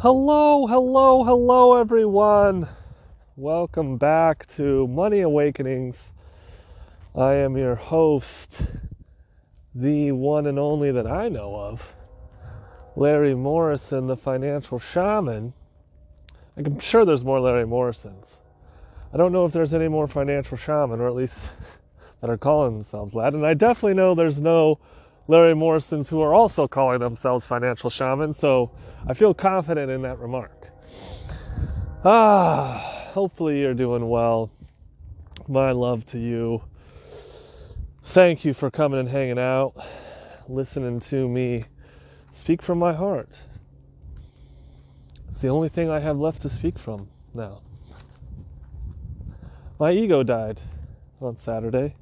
Hello, hello, hello, everyone. Welcome back to Money Awakenings. I am your host, the one and only that I know of, Larry Morrison, the financial shaman. I'm sure there's more Larry Morrisons. I don't know if there's any more financial shaman, or at least that are calling themselves that. And I definitely know there's no Larry Morrisons who are also calling themselves financial shamans. So I feel confident in that remark. Ah, hopefully you're doing well. My love to you. Thank you for coming and hanging out, listening to me speak from my heart. It's the only thing I have left to speak from now. My ego died on Saturday,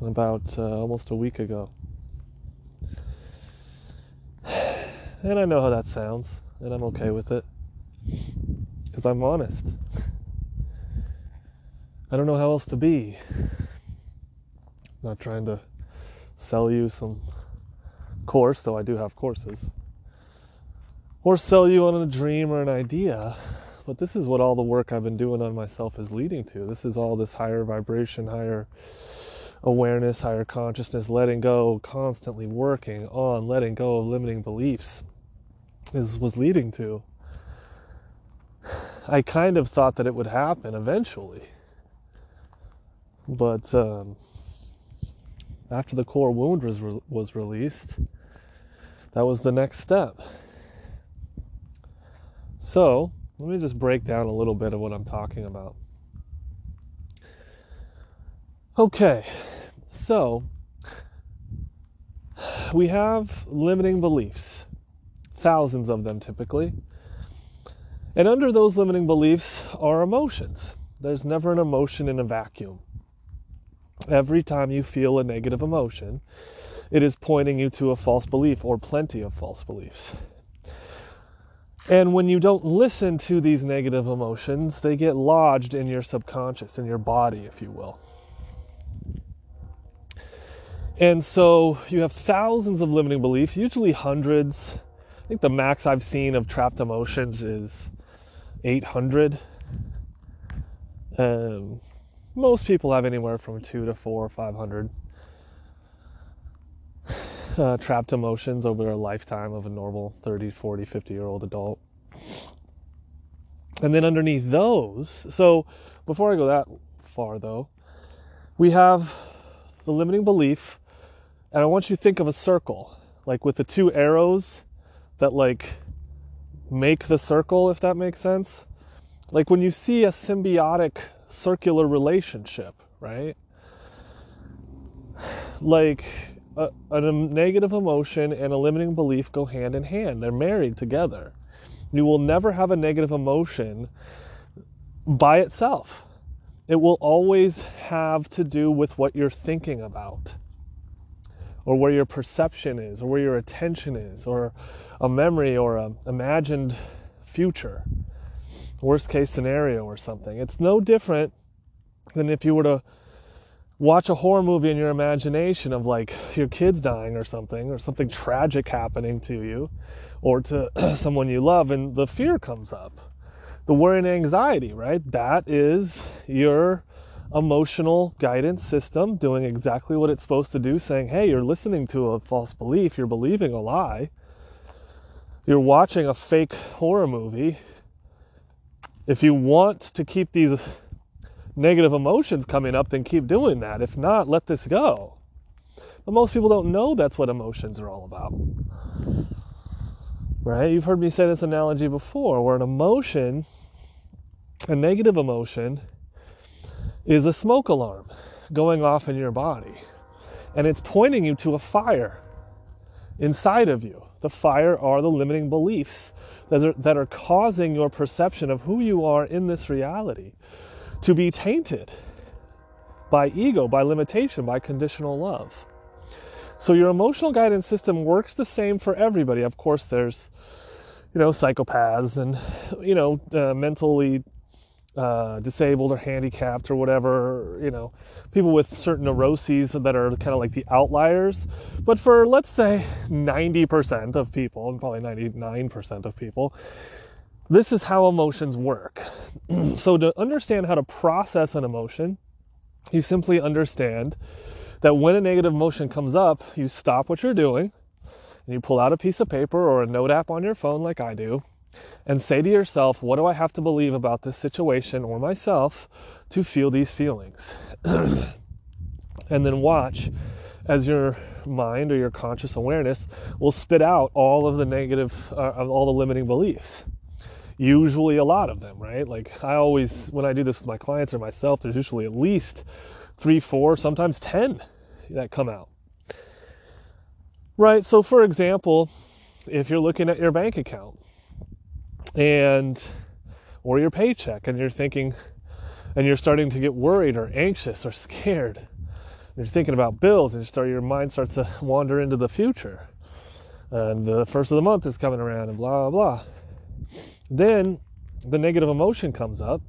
about uh, almost a week ago. And I know how that sounds, and I'm okay with it. Because I'm honest. I don't know how else to be. Not trying to sell you some course, though I do have courses. Or sell you on a dream or an idea. But this is what all the work I've been doing on myself is leading to. This is all this higher vibration, higher awareness, higher consciousness, letting go, constantly working on letting go of limiting beliefs is was leading to. I kind of thought that it would happen eventually. But um, after the core wound was, re- was released, that was the next step. So, let me just break down a little bit of what I'm talking about. Okay, so we have limiting beliefs, thousands of them typically. And under those limiting beliefs are emotions. There's never an emotion in a vacuum. Every time you feel a negative emotion, it is pointing you to a false belief or plenty of false beliefs. And when you don't listen to these negative emotions, they get lodged in your subconscious, in your body, if you will. And so you have thousands of limiting beliefs, usually hundreds. I think the max I've seen of trapped emotions is 800. Um, most people have anywhere from two to four or 500 uh, trapped emotions over a lifetime of a normal 30, 40, 50 year old adult. And then underneath those, so before I go that far though, we have the limiting belief, and I want you to think of a circle, like with the two arrows that like make the circle, if that makes sense. Like when you see a symbiotic circular relationship, right? Like a, a negative emotion and a limiting belief go hand in hand. They're married together. You will never have a negative emotion by itself. It will always have to do with what you're thinking about, or where your perception is, or where your attention is, or a memory or an imagined future, worst case scenario, or something. It's no different than if you were to watch a horror movie in your imagination of like your kids dying or something, or something tragic happening to you or to someone you love, and the fear comes up. The worry and anxiety, right? That is your emotional guidance system doing exactly what it's supposed to do, saying, hey, you're listening to a false belief, you're believing a lie, you're watching a fake horror movie. If you want to keep these negative emotions coming up, then keep doing that. If not, let this go. But most people don't know that's what emotions are all about. Right? You've heard me say this analogy before where an emotion, a negative emotion, is a smoke alarm going off in your body. And it's pointing you to a fire inside of you. The fire are the limiting beliefs that are, that are causing your perception of who you are in this reality to be tainted by ego, by limitation, by conditional love. So your emotional guidance system works the same for everybody. Of course, there's, you know, psychopaths and, you know, uh, mentally uh, disabled or handicapped or whatever, you know, people with certain neuroses that are kind of like the outliers. But for, let's say, 90% of people, and probably 99% of people, this is how emotions work. so, to understand how to process an emotion, you simply understand that when a negative emotion comes up, you stop what you're doing and you pull out a piece of paper or a note app on your phone, like I do, and say to yourself, What do I have to believe about this situation or myself to feel these feelings? and then watch as your mind or your conscious awareness will spit out all of the negative, uh, all the limiting beliefs. Usually, a lot of them, right? Like, I always, when I do this with my clients or myself, there's usually at least three, four, sometimes 10 that come out. Right? So, for example, if you're looking at your bank account and or your paycheck and you're thinking and you're starting to get worried or anxious or scared. You're thinking about bills and you start your mind starts to wander into the future. And the first of the month is coming around and blah blah blah. Then the negative emotion comes up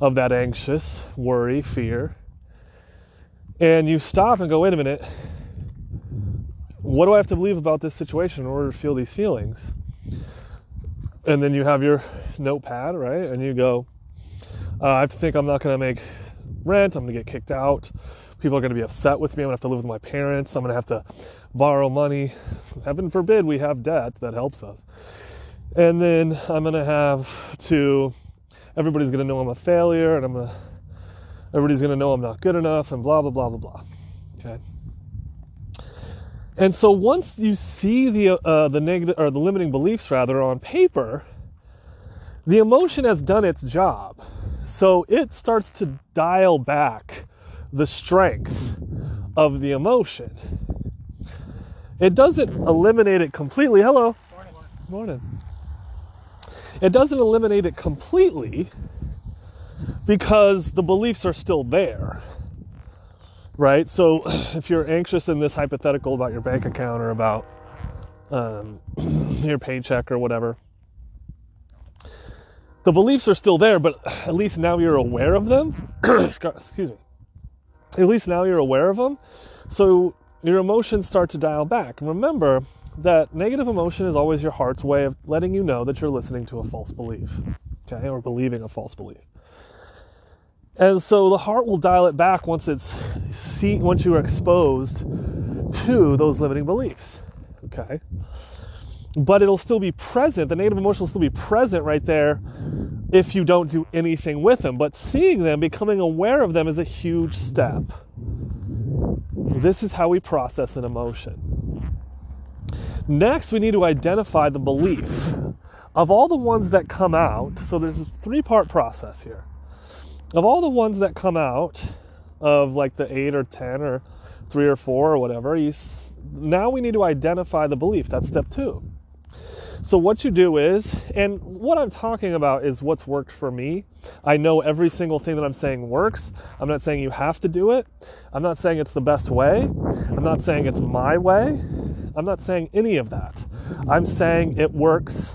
of that anxious worry fear. And you stop and go wait a minute. What do i have to believe about this situation in order to feel these feelings and then you have your notepad, right? And you go, uh, I think I'm not going to make rent. I'm going to get kicked out. People are going to be upset with me. I'm going to have to live with my parents. I'm going to have to borrow money. Heaven forbid we have debt that helps us. And then I'm going to have to, everybody's going to know I'm a failure and I'm going to, everybody's going to know I'm not good enough and blah, blah, blah, blah, blah. Okay. And so once you see the uh, the negative or the limiting beliefs rather on paper, the emotion has done its job. So it starts to dial back the strength of the emotion. It doesn't eliminate it completely. Hello. Morning. Morning. It doesn't eliminate it completely because the beliefs are still there right? So if you're anxious in this hypothetical about your bank account or about um, your paycheck or whatever, the beliefs are still there, but at least now you're aware of them. Excuse me. At least now you're aware of them. So your emotions start to dial back. remember that negative emotion is always your heart's way of letting you know that you're listening to a false belief, okay, or believing a false belief. And so the heart will dial it back once it's once you are exposed to those limiting beliefs. Okay. But it'll still be present. The negative emotion will still be present right there if you don't do anything with them. But seeing them, becoming aware of them is a huge step. This is how we process an emotion. Next, we need to identify the belief. Of all the ones that come out, so there's a three part process here of all the ones that come out of like the eight or ten or three or four or whatever, you now we need to identify the belief. That's step two. So what you do is, and what I'm talking about is what's worked for me. I know every single thing that I'm saying works. I'm not saying you have to do it. I'm not saying it's the best way. I'm not saying it's my way. I'm not saying any of that. I'm saying it works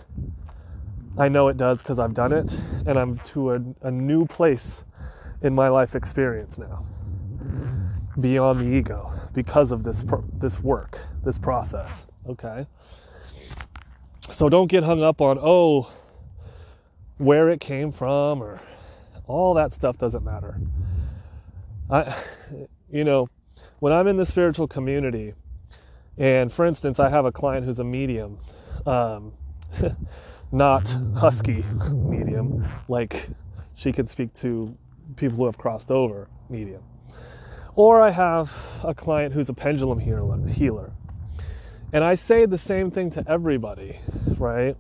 I know it does because I've done it, and I'm to a, a new place in my life experience now, beyond the ego, because of this this work, this process. Okay. So don't get hung up on oh, where it came from or all that stuff doesn't matter. I, you know, when I'm in the spiritual community, and for instance, I have a client who's a medium. Um, not husky medium, like she can speak to people who have crossed over medium. Or I have a client who's a pendulum healer. And I say the same thing to everybody, right?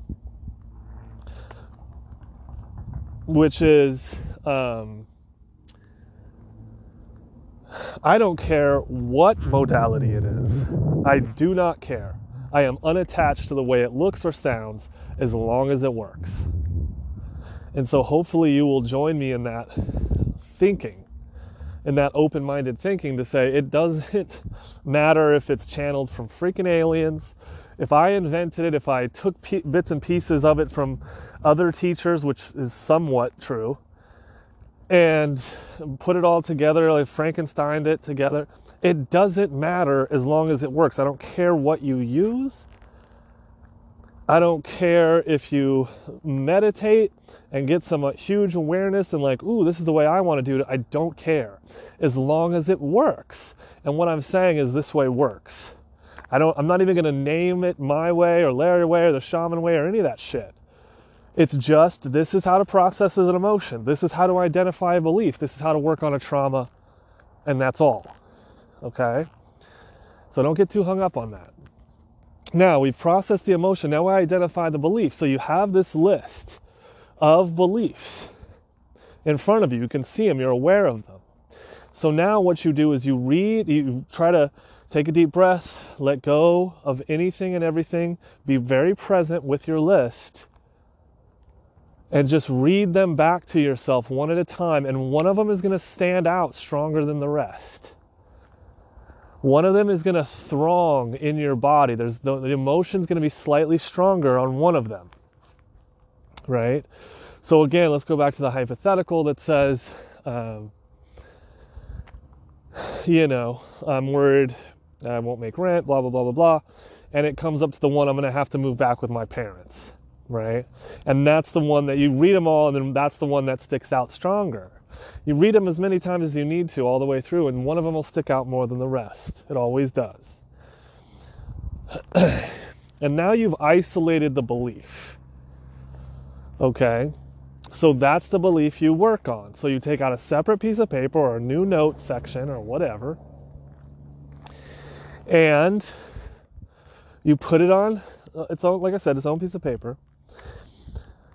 Which is, um, I don't care what modality it is. I do not care. I am unattached to the way it looks or sounds as long as it works. And so hopefully you will join me in that thinking, in that open minded thinking to say it doesn't matter if it's channeled from freaking aliens, if I invented it, if I took bits and pieces of it from other teachers, which is somewhat true, and put it all together, like Frankensteined it together, it doesn't matter as long as it works. I don't care what you use. I don't care if you meditate and get some uh, huge awareness and like, ooh, this is the way I want to do it. I don't care as long as it works. And what I'm saying is this way works. I don't I'm not even going to name it my way or Larry way or the shaman way or any of that shit. It's just this is how to process an emotion. This is how to identify a belief. This is how to work on a trauma and that's all. Okay? So don't get too hung up on that. Now we've processed the emotion. Now we identify the belief. So you have this list of beliefs in front of you. You can see them, you're aware of them. So now what you do is you read, you try to take a deep breath, let go of anything and everything, be very present with your list, and just read them back to yourself one at a time. And one of them is going to stand out stronger than the rest. One of them is going to throng in your body. There's the, the emotion's going to be slightly stronger on one of them. Right? So again, let's go back to the hypothetical that says, um, you know, I'm worried I won't make rent, blah, blah, blah, blah, blah. And it comes up to the one I'm going to have to move back with my parents, right? And that's the one that you read them all, and then that's the one that sticks out stronger. You read them as many times as you need to all the way through, and one of them will stick out more than the rest. It always does. and now you've isolated the belief. Okay? So that's the belief you work on. So you take out a separate piece of paper or a new note section or whatever, and you put it on uh, its own, like I said, its own piece of paper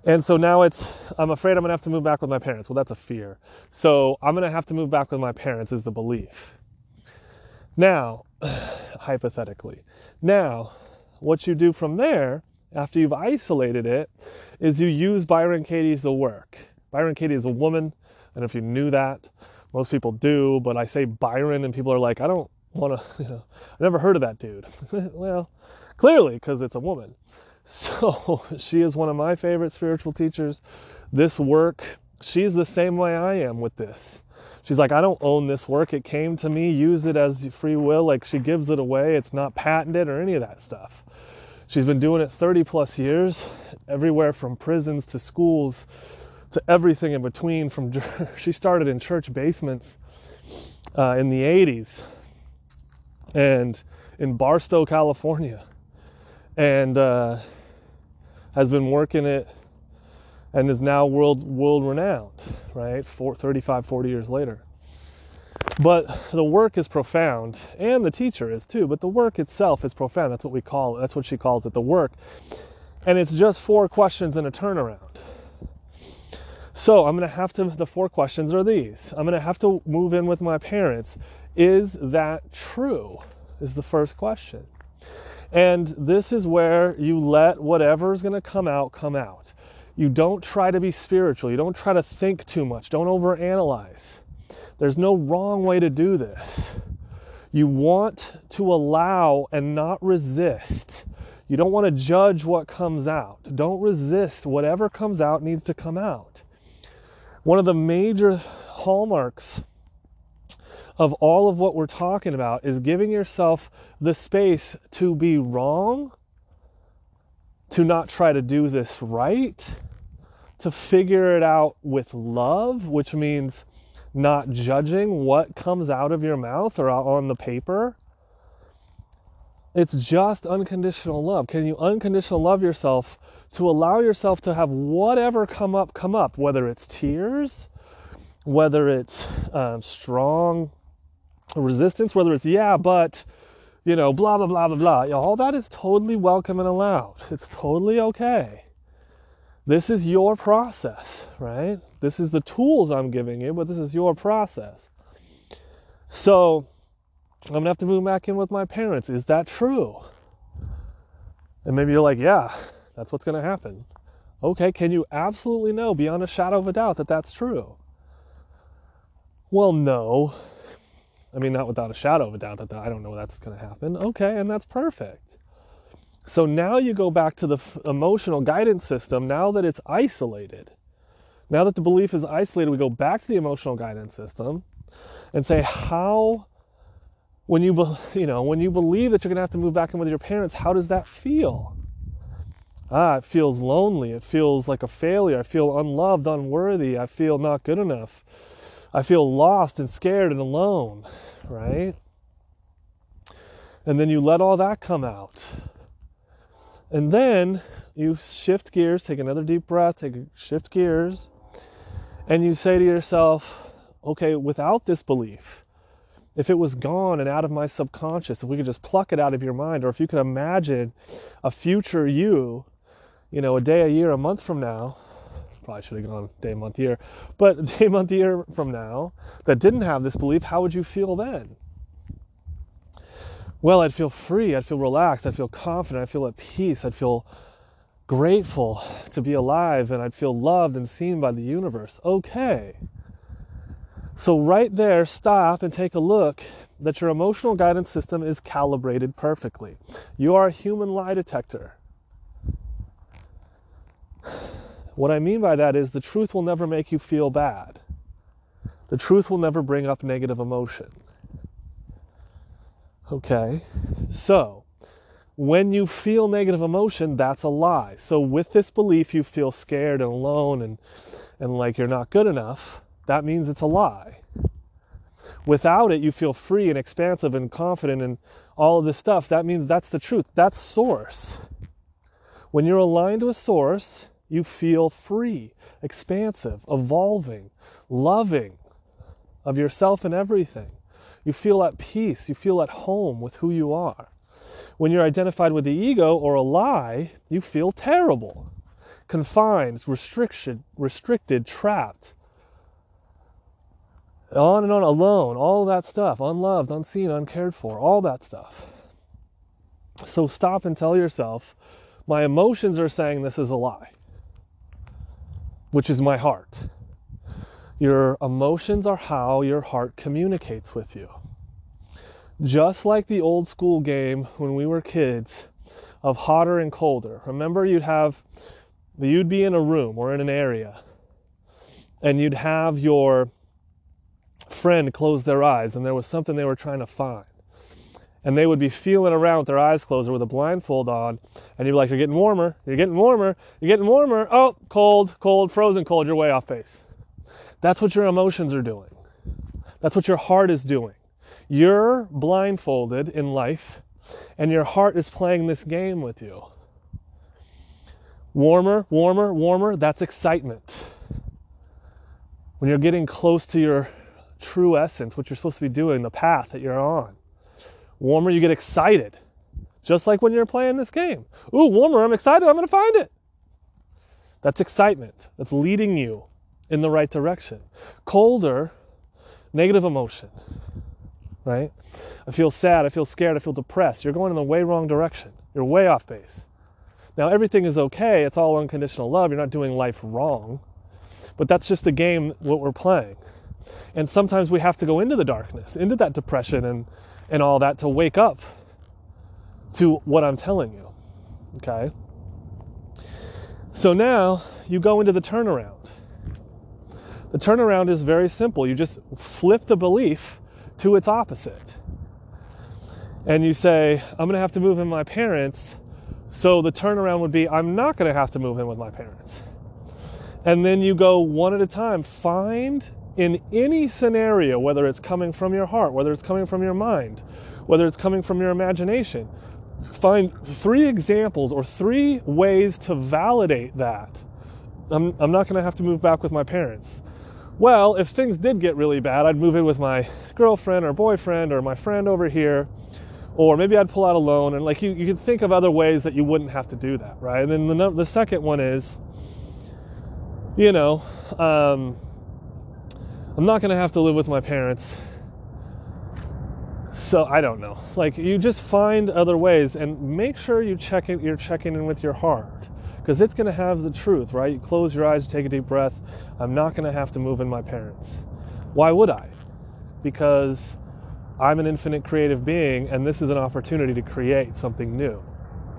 and so now it's, I'm afraid I'm gonna have to move back with my parents. Well, that's a fear. So I'm gonna have to move back with my parents, is the belief. Now, hypothetically, now what you do from there, after you've isolated it, is you use Byron Katie's The Work. Byron Katie is a woman. Know if you knew that. Most people do, but I say Byron and people are like, I don't want to, you know, I never heard of that dude. well, clearly, because it's a woman. So she is one of my favorite spiritual teachers. This work, she's the same way I am with this. She's like, I don't own this work. It came to me, use it as free will. Like she gives it away. It's not patented or any of that stuff. She's been doing it 30 plus years, everywhere from prisons to schools to everything in between. From she started in church basements uh, in the 80s and in Barstow, California, and uh, has been working it and is now world world renowned, right? For 35, 40 years later. But the work is profound, and the teacher is too, but the work itself is profound. That's what we call it. That's what she calls it, the work. And it's just four questions and a turnaround. So I'm going to have to, the four questions are these. I'm going to have to move in with my parents. Is that true? Is the first question. And this is where you let whatever is going to come out come out. You don't try to be spiritual. You don't try to think too much. Don't overanalyze. There's no wrong way to do this. You want to allow and not resist. You don't want to judge what comes out. Don't resist. Whatever comes out needs to come out. One of the major hallmarks of all of what we're talking about is giving yourself the space to be wrong, to not try to do this right, to figure it out with love, which means not judging what comes out of your mouth or on the paper. It's just unconditional love. Can you unconditional love yourself to allow yourself to have whatever come up, come up, whether it's tears, whether it's um, strong resistance, whether it's yeah, but you know, blah blah blah blah blah. All that is totally welcome and allowed. It's totally okay. This is your process, right? This is the tools I'm giving you, but this is your process. So I'm gonna have to move back in with my parents. Is that true? And maybe you're like, yeah, that's what's gonna happen. Okay, can you absolutely know beyond a shadow of a doubt that that's true? Well, no, I mean, not without a shadow of a doubt that I don't know that's going to happen. Okay, and that's perfect. So now you go back to the f- emotional guidance system now that it's isolated. Now that the belief is isolated, we go back to the emotional guidance system and say how when you be, you know when you believe that you're going to have to move back in with your parents how does that feel ah it feels lonely it feels like a failure i feel unloved unworthy i feel not good enough i feel lost and scared and alone right? And then you let all that come out. And then you shift gears take another deep breath take shift gears and you say to yourself okay without this belief if it was gone and out of my subconscious, if we could just pluck it out of your mind, or if you could imagine a future you, you know, a day, a year, a month from now, probably should have gone day, month, year, but day, month, year from now that didn't have this belief, how would you feel then? Well, I'd feel free, I'd feel relaxed, I'd feel confident, I'd feel at peace, I'd feel grateful to be alive, and I'd feel loved and seen by the universe. Okay. So, right there, stop and take a look that your emotional guidance system is calibrated perfectly. You are a human lie detector. What I mean by that is the truth will never make you feel bad. The truth will never bring up negative emotion. Okay? So, when you feel negative emotion, that's a lie. So, with this belief, you feel scared and alone and, and like you're not good enough that means it's a lie. Without it, you feel free and expansive and confident and all of this stuff. That means that's the truth. That's source. When you're aligned with source, you feel free, expansive, evolving, loving of yourself and everything. You feel at peace. You feel at home with who you are. When you're identified with the ego or a lie, you feel terrible, confined, restricted, restricted, trapped, on and on, alone, all that stuff, unloved, unseen, uncared for, all that stuff. So stop and tell yourself, my emotions are saying this is a lie, which is my heart. Your emotions are how your heart communicates with you. Just like the old school game when we were kids of hotter and colder. Remember, you'd have, you'd be in a room or in an area, and you'd have your friend close their eyes and there was something they were trying to find. And they would be feeling around with their eyes closed or with a blindfold on. And you'd be like, You're getting warmer, you're getting warmer, you're getting warmer. Oh, cold, cold, frozen cold, you're way off base. That's what your emotions are doing. That's what your heart is doing. You're blindfolded in life, and your heart is playing this game with you. Warmer, warmer, warmer, that's excitement. When you're getting close to your true essence, what you're supposed to be doing, the path that you're on. Warmer, you get excited. Just like when you're playing this game. Ooh, warmer, I'm excited, I'm to find it. That's excitement. That's leading you in the right direction. Colder, negative emotion, right? I feel sad, I feel scared, I feel depressed. You're going in the way wrong direction. You're way off base. Now, everything is okay. It's all unconditional love. You're not doing life wrong. But that's just the game, what we're playing. And sometimes we have to go into the darkness, into that depression and, and all that to wake up to what I'm telling you. Okay? So now you go into the turnaround. The turnaround is very simple. You just flip the belief to its opposite. And you say, I'm going to have to move in my parents. So the turnaround would be, I'm not going to have to move in with my parents. And then you go one at a time. Find in any scenario, whether it's coming from your heart, whether it's coming from your mind, whether it's coming from your imagination, find three examples or three ways to validate that. I'm, I'm not going to have to move back with my parents. Well, if things did get really bad, I'd move in with my girlfriend or boyfriend or my friend over here, or maybe I'd pull out a loan. And like you, you can think of other ways that you wouldn't have to do that, right? And then the, the second one is, you know, um, I'm not going to have to live with my parents. So I don't know. Like you just find other ways and make sure you check it, you're checking in with your heart because it's going to have the truth, right? You close your eyes, you take a deep breath. I'm not going to have to move in my parents. Why would I? Because I'm an infinite creative being and this is an opportunity to create something new.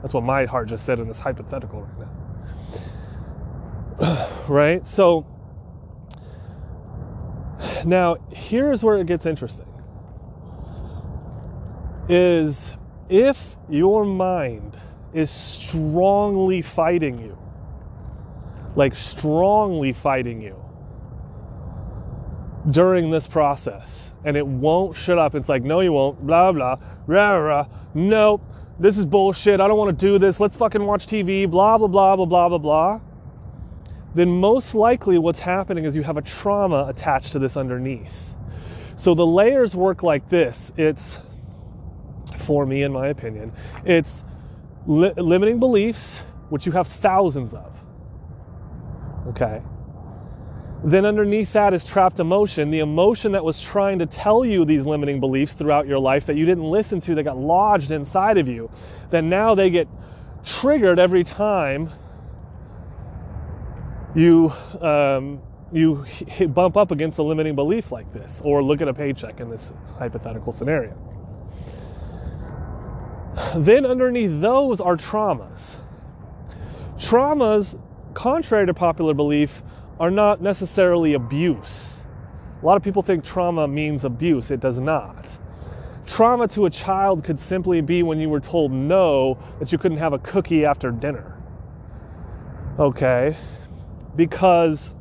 That's what my heart just said in this hypothetical right now. right? So now here's where it gets interesting. Is if your mind is strongly fighting you, like strongly fighting you during this process, and it won't shut up. It's like, no, you won't, blah, blah, rah, rah, nope, this is bullshit. I don't want to do this. Let's fucking watch TV, blah, blah, blah, blah, blah, blah, blah. Then most likely what's happening is you have a trauma attached to this underneath. So the layers work like this. It's, for me, in my opinion, it's li- limiting beliefs, which you have thousands of. Okay. Then underneath that is trapped emotion, the emotion that was trying to tell you these limiting beliefs throughout your life that you didn't listen to, that got lodged inside of you, that now they get triggered every time you um, you hit, bump up against a limiting belief like this, or look at a paycheck in this hypothetical scenario. Then underneath those are traumas. Traumas, contrary to popular belief, are not necessarily abuse. A lot of people think trauma means abuse. It does not. Trauma to a child could simply be when you were told no, that you couldn't have a cookie after dinner. Okay? Because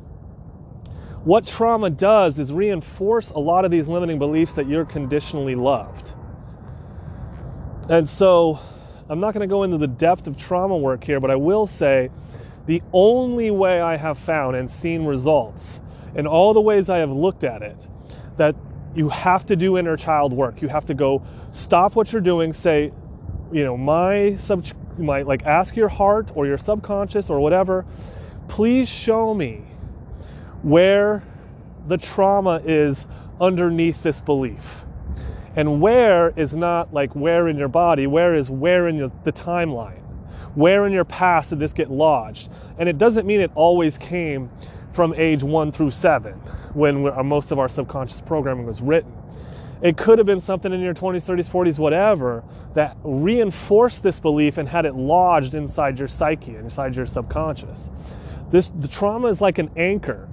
what trauma does is reinforce a lot of these limiting beliefs that you're conditionally loved. And so, I'm not going to go into the depth of trauma work here, but I will say the only way I have found and seen results in all the ways I have looked at it that you have to do inner child work. You have to go stop what you're doing, say, you know, my sub my like ask your heart or your subconscious or whatever, please show me where the trauma is underneath this belief. And where is not like where in your body, where is where in the, timeline where in your past did this get lodged? And it doesn't mean it always came from age one through seven when uh, most of our subconscious programming was written. It could have been something in your 20s, 30s, 40s, whatever, that reinforced this belief and had it lodged inside your psyche, inside your subconscious. This the trauma is like an anchor.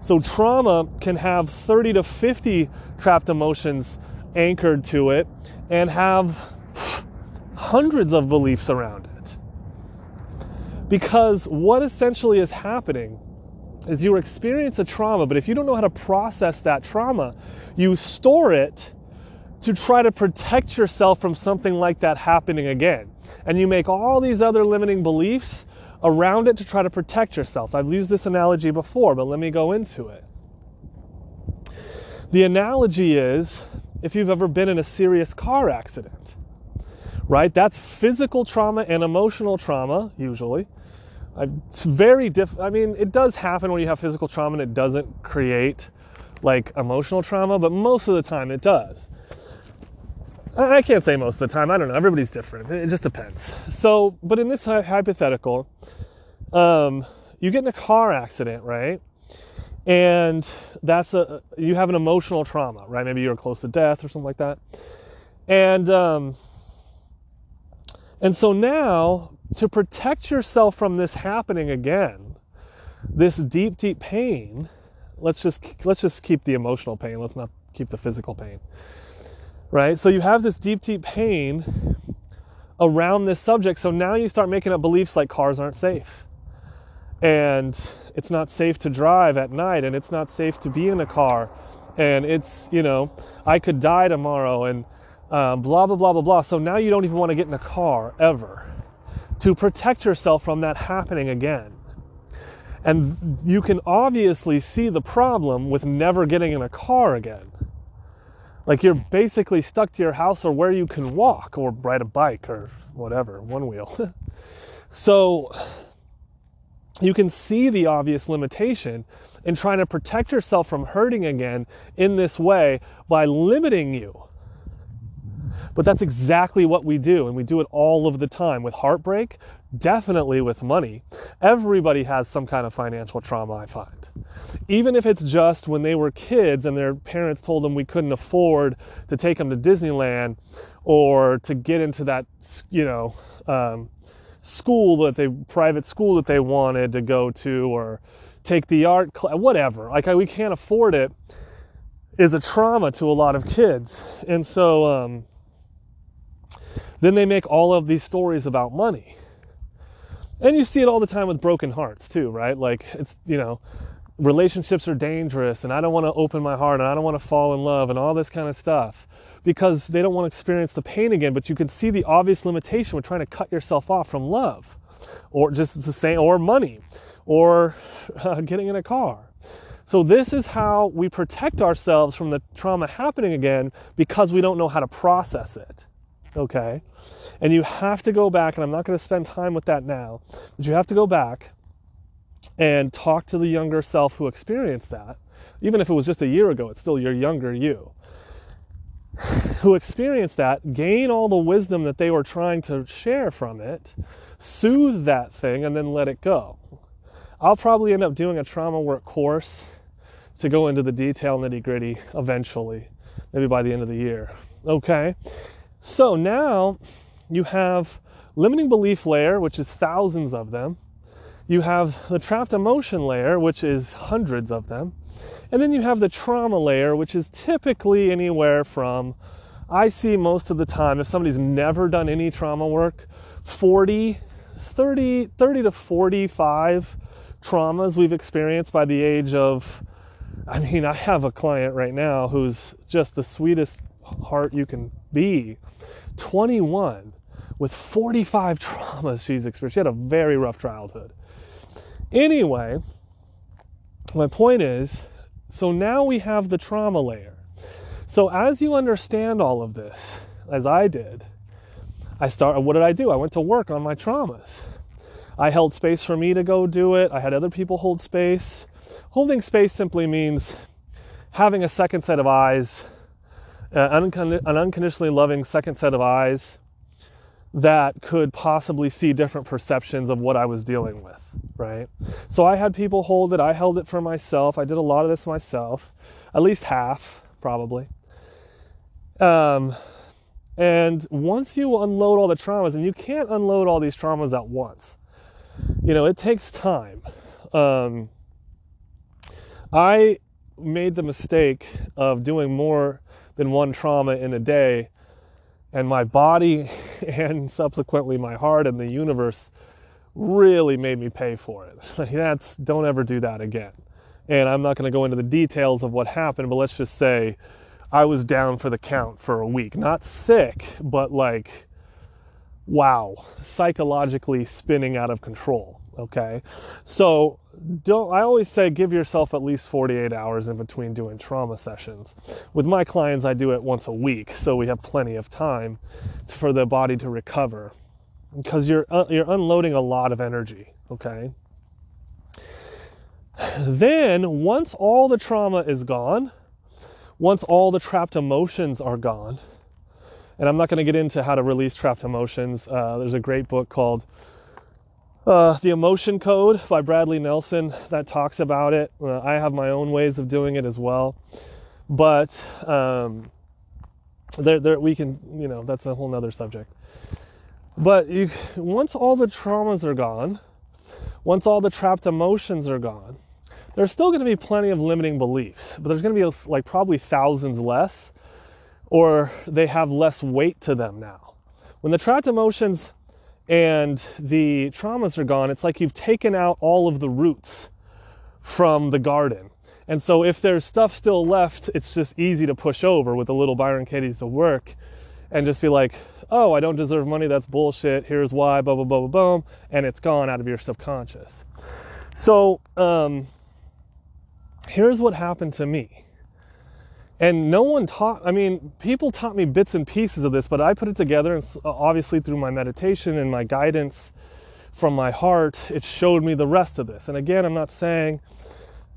So trauma can have 30 to 50 trapped emotions anchored to it and have hundreds of beliefs around it. Because what essentially is happening is you experience a trauma, but if you don't know how to process that trauma, you store it to try to protect yourself from something like that happening again. And you make all these other limiting beliefs around it to try to protect yourself. I've used this analogy before, but let me go into it. The analogy is if you've ever been in a serious car accident, right? That's physical trauma and emotional trauma, usually. It's very diff. I mean, it does happen when you have physical trauma and it doesn't create like emotional trauma, but most of the time it does. I can't say most of the time. I don't know. Everybody's different. It just depends. So, but in this hypothetical, um, you get in a car accident, right? And that's a you have an emotional trauma, right? Maybe you're close to death or something like that. And um, and so now to protect yourself from this happening again, this deep, deep pain, let's just let's just keep the emotional pain. Let's not keep the physical pain. Right? So you have this deep, deep pain around this subject. So now you start making up beliefs like cars aren't safe. And it's not safe to drive at night and it's not safe to be in a car. And it's, you know, I could die tomorrow and um, blah, blah, blah, blah, blah. So now you don't even want to get in a car ever to protect yourself from that happening again. And you can obviously see the problem with never getting in a car again. Like you're basically stuck to your house or where you can walk or ride a bike or whatever, one wheel. so you can see the obvious limitation in trying to protect yourself from hurting again in this way by limiting you but that's exactly what we do, and we do it all of the time with heartbreak, definitely with money. Everybody has some kind of financial trauma, I find. Even if it's just when they were kids and their parents told them we couldn't afford to take them to Disneyland or to get into that, you know, um, school that they private school that they wanted to go to or take the art class, whatever. Like we can't afford it is a trauma to a lot of kids. And so um, then they make all of these stories about money. And you see it all the time with broken hearts too, right? Like it's, you know, relationships are dangerous and I don't want to open my heart and I don't want to fall in love and all this kind of stuff because they don't want to experience the pain again. But you can see the obvious limitation with trying to cut yourself off from love or just the same, or money or uh, getting in a car. So, this is how we protect ourselves from the trauma happening again because we don't know how to process it. Okay? And you have to go back, and I'm not going to spend time with that now, but you have to go back and talk to the younger self who experienced that. Even if it was just a year ago, it's still your younger you who experienced that gain all the wisdom that they were trying to share from it, soothe that thing, and then let it go. I'll probably end up doing a trauma work course to go into the detail nitty gritty eventually, maybe by the end of the year. Okay, so now you have limiting belief layer, which is thousands of them. You have the trapped emotion layer, which is hundreds of them. And then you have the trauma layer, which is typically anywhere from, I see most of the time, if somebody's never done any trauma work, 40, 30, 30 to 45 traumas we've experienced by the age of, I mean, I have a client right now who's just the sweetest heart you can be. 21 with 45 traumas she's experienced. She had a very rough childhood. Anyway, my point is so now we have the trauma layer. So as you understand all of this, as I did, I start what did I do? I went to work on my traumas. I held space for me to go do it. I had other people hold space. Holding space simply means having a second set of eyes, uh, an unconditionally loving second set of eyes that could possibly see different perceptions of what I was dealing with, right? So I had people hold it, I held it for myself. I did a lot of this myself, at least half, probably. Um, and once you unload all the traumas, and you can't unload all these traumas at once, you know, it takes time. Um, I made the mistake of doing more than one trauma in a day and my body and subsequently my heart and the universe really made me pay for it. Like That's don't ever do that again. And I'm not going to go into the details of what happened, but let's just say I was down for the count for a week. Not sick, but like wow, psychologically spinning out of control, okay? So don't I always say give yourself at least 48 hours in between doing trauma sessions. With my clients I do it once a week, so we have plenty of time for the body to recover because you're uh, you're unloading a lot of energy, okay? Then once all the trauma is gone, once all the trapped emotions are gone, and I'm not going to get into how to release trapped emotions. Uh, there's a great book called uh, the Emotion Code by Bradley Nelson that talks about it. Uh, I have my own ways of doing it as well, but um, there, there we can, you know, that's a whole nother subject. But you, once all the traumas are gone, once all the trapped emotions are gone, there's still going to be plenty of limiting beliefs, but there's going to be like probably thousands less, or they have less weight to them now. When the trapped emotions and the traumas are gone, it's like you've taken out all of the roots from the garden. And so if there's stuff still left, it's just easy to push over with the little Byron Katie's to work and just be like, oh, I don't deserve money, that's bullshit, here's why, blah, blah, blah, blah, boom, and it's gone out of your subconscious. So um, here's what happened to me. And no one taught, I mean, people taught me bits and pieces of this, but I put it together, and obviously through my meditation and my guidance from my heart, it showed me the rest of this. And again, I'm not saying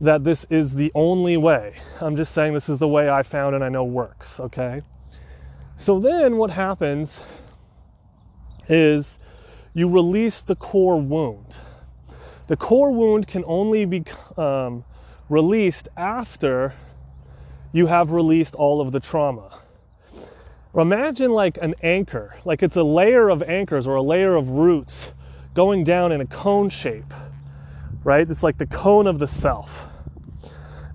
that this is the only way. I'm just saying this is the way I found and I know works, okay? So then what happens is you release the core wound. The core wound can only be um, released after you have released all of the trauma. Imagine like an anchor, like it's a layer of anchors or a layer of roots going down in a cone shape, right? It's like the cone of the self.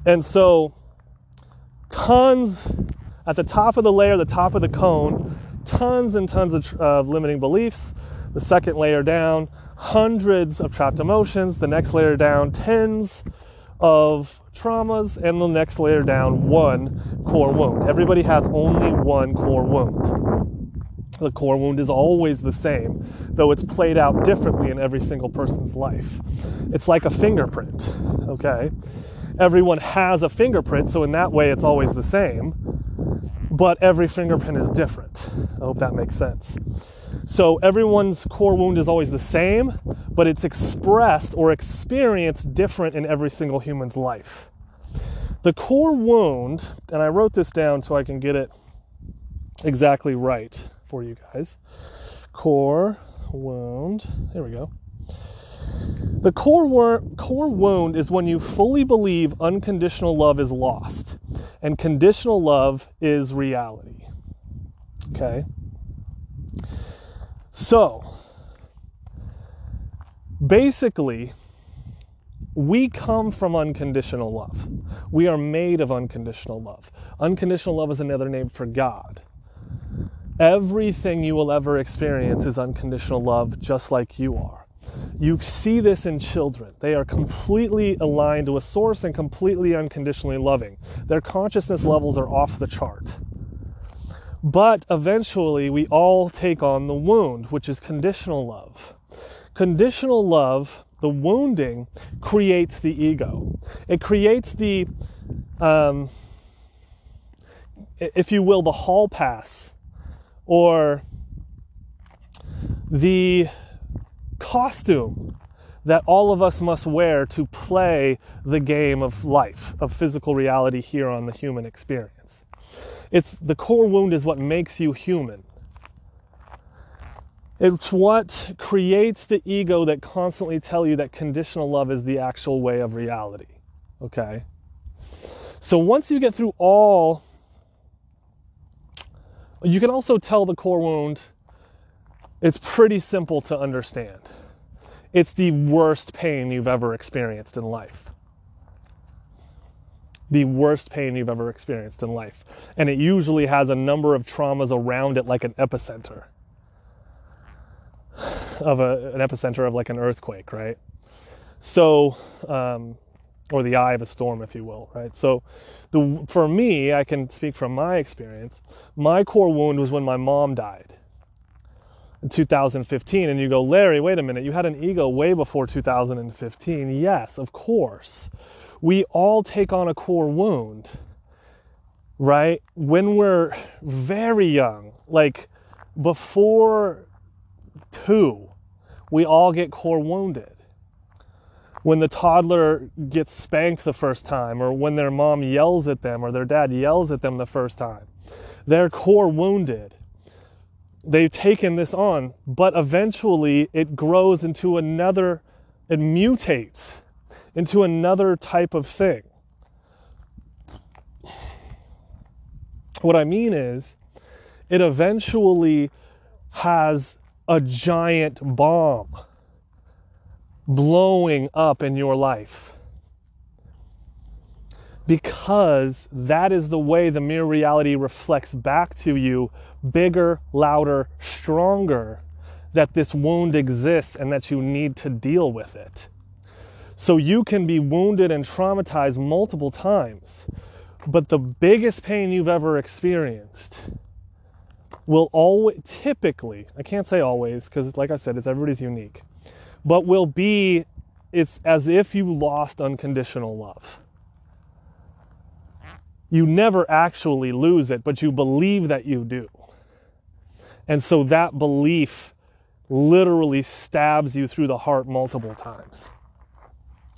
And so, tons at the top of the layer, the top of the cone, tons and tons of limiting beliefs. The second layer down, hundreds of trapped emotions. The next layer down, tens of traumas. And the next layer down, one core wound. Everybody has only one core wound. The core wound is always the same, though it's played out differently in every single person's life. It's like a fingerprint, okay? Everyone has a fingerprint, so in that way it's always the same, but every fingerprint is different. I hope that makes sense. So everyone's core wound is always the same, but it's expressed or experienced different in every single human's life. The core wound, and I wrote this down so I can get it exactly right for you guys. Core wound. There we go. The core, wor- core wound is when you fully believe unconditional love is lost and conditional love is reality. Okay? So, basically, we come from unconditional love. We are made of unconditional love. Unconditional love is another name for God. Everything you will ever experience is unconditional love, just like you are. You see this in children. They are completely aligned a source and completely unconditionally loving. Their consciousness levels are off the chart. But eventually, we all take on the wound, which is conditional love. Conditional love, the wounding, creates the ego. It creates the, um, if you will, the hall pass or the costume that all of us must wear to play the game of life, of physical reality here on the human experience. It's the core wound is what makes you human. It's what creates the ego that constantly tell you that conditional love is the actual way of reality. Okay? So once you get through all you can also tell the core wound, it's pretty simple to understand. It's the worst pain you've ever experienced in life. The worst pain you've ever experienced in life. And it usually has a number of traumas around it, like an epicenter of a, an epicenter of like an earthquake, right? So, um, or the eye of a storm, if you will, right? So, the, for me, I can speak from my experience. My core wound was when my mom died in 2015. And you go, Larry, wait a minute, you had an ego way before 2015. Yes, of course. We all take on a core wound, right? When we're very young, like before two, we all get core wounded when the toddler gets spanked the first time, or when their mom yells at them, or their dad yells at them the first time. They're core wounded. They've taken this on, but eventually it grows into another, it mutates into another type of thing. What I mean is, it eventually has a giant bomb blowing up in your life. Because that is the way the mirror reality reflects back to you bigger, louder, stronger that this wound exists and that you need to deal with it. So you can be wounded and traumatized multiple times, but the biggest pain you've ever experienced will always, typically, I can't say always, because like I said, it's everybody's unique but will be it's as if you lost unconditional love. You never actually lose it, but you believe that you do. And so that belief literally stabs you through the heart multiple times.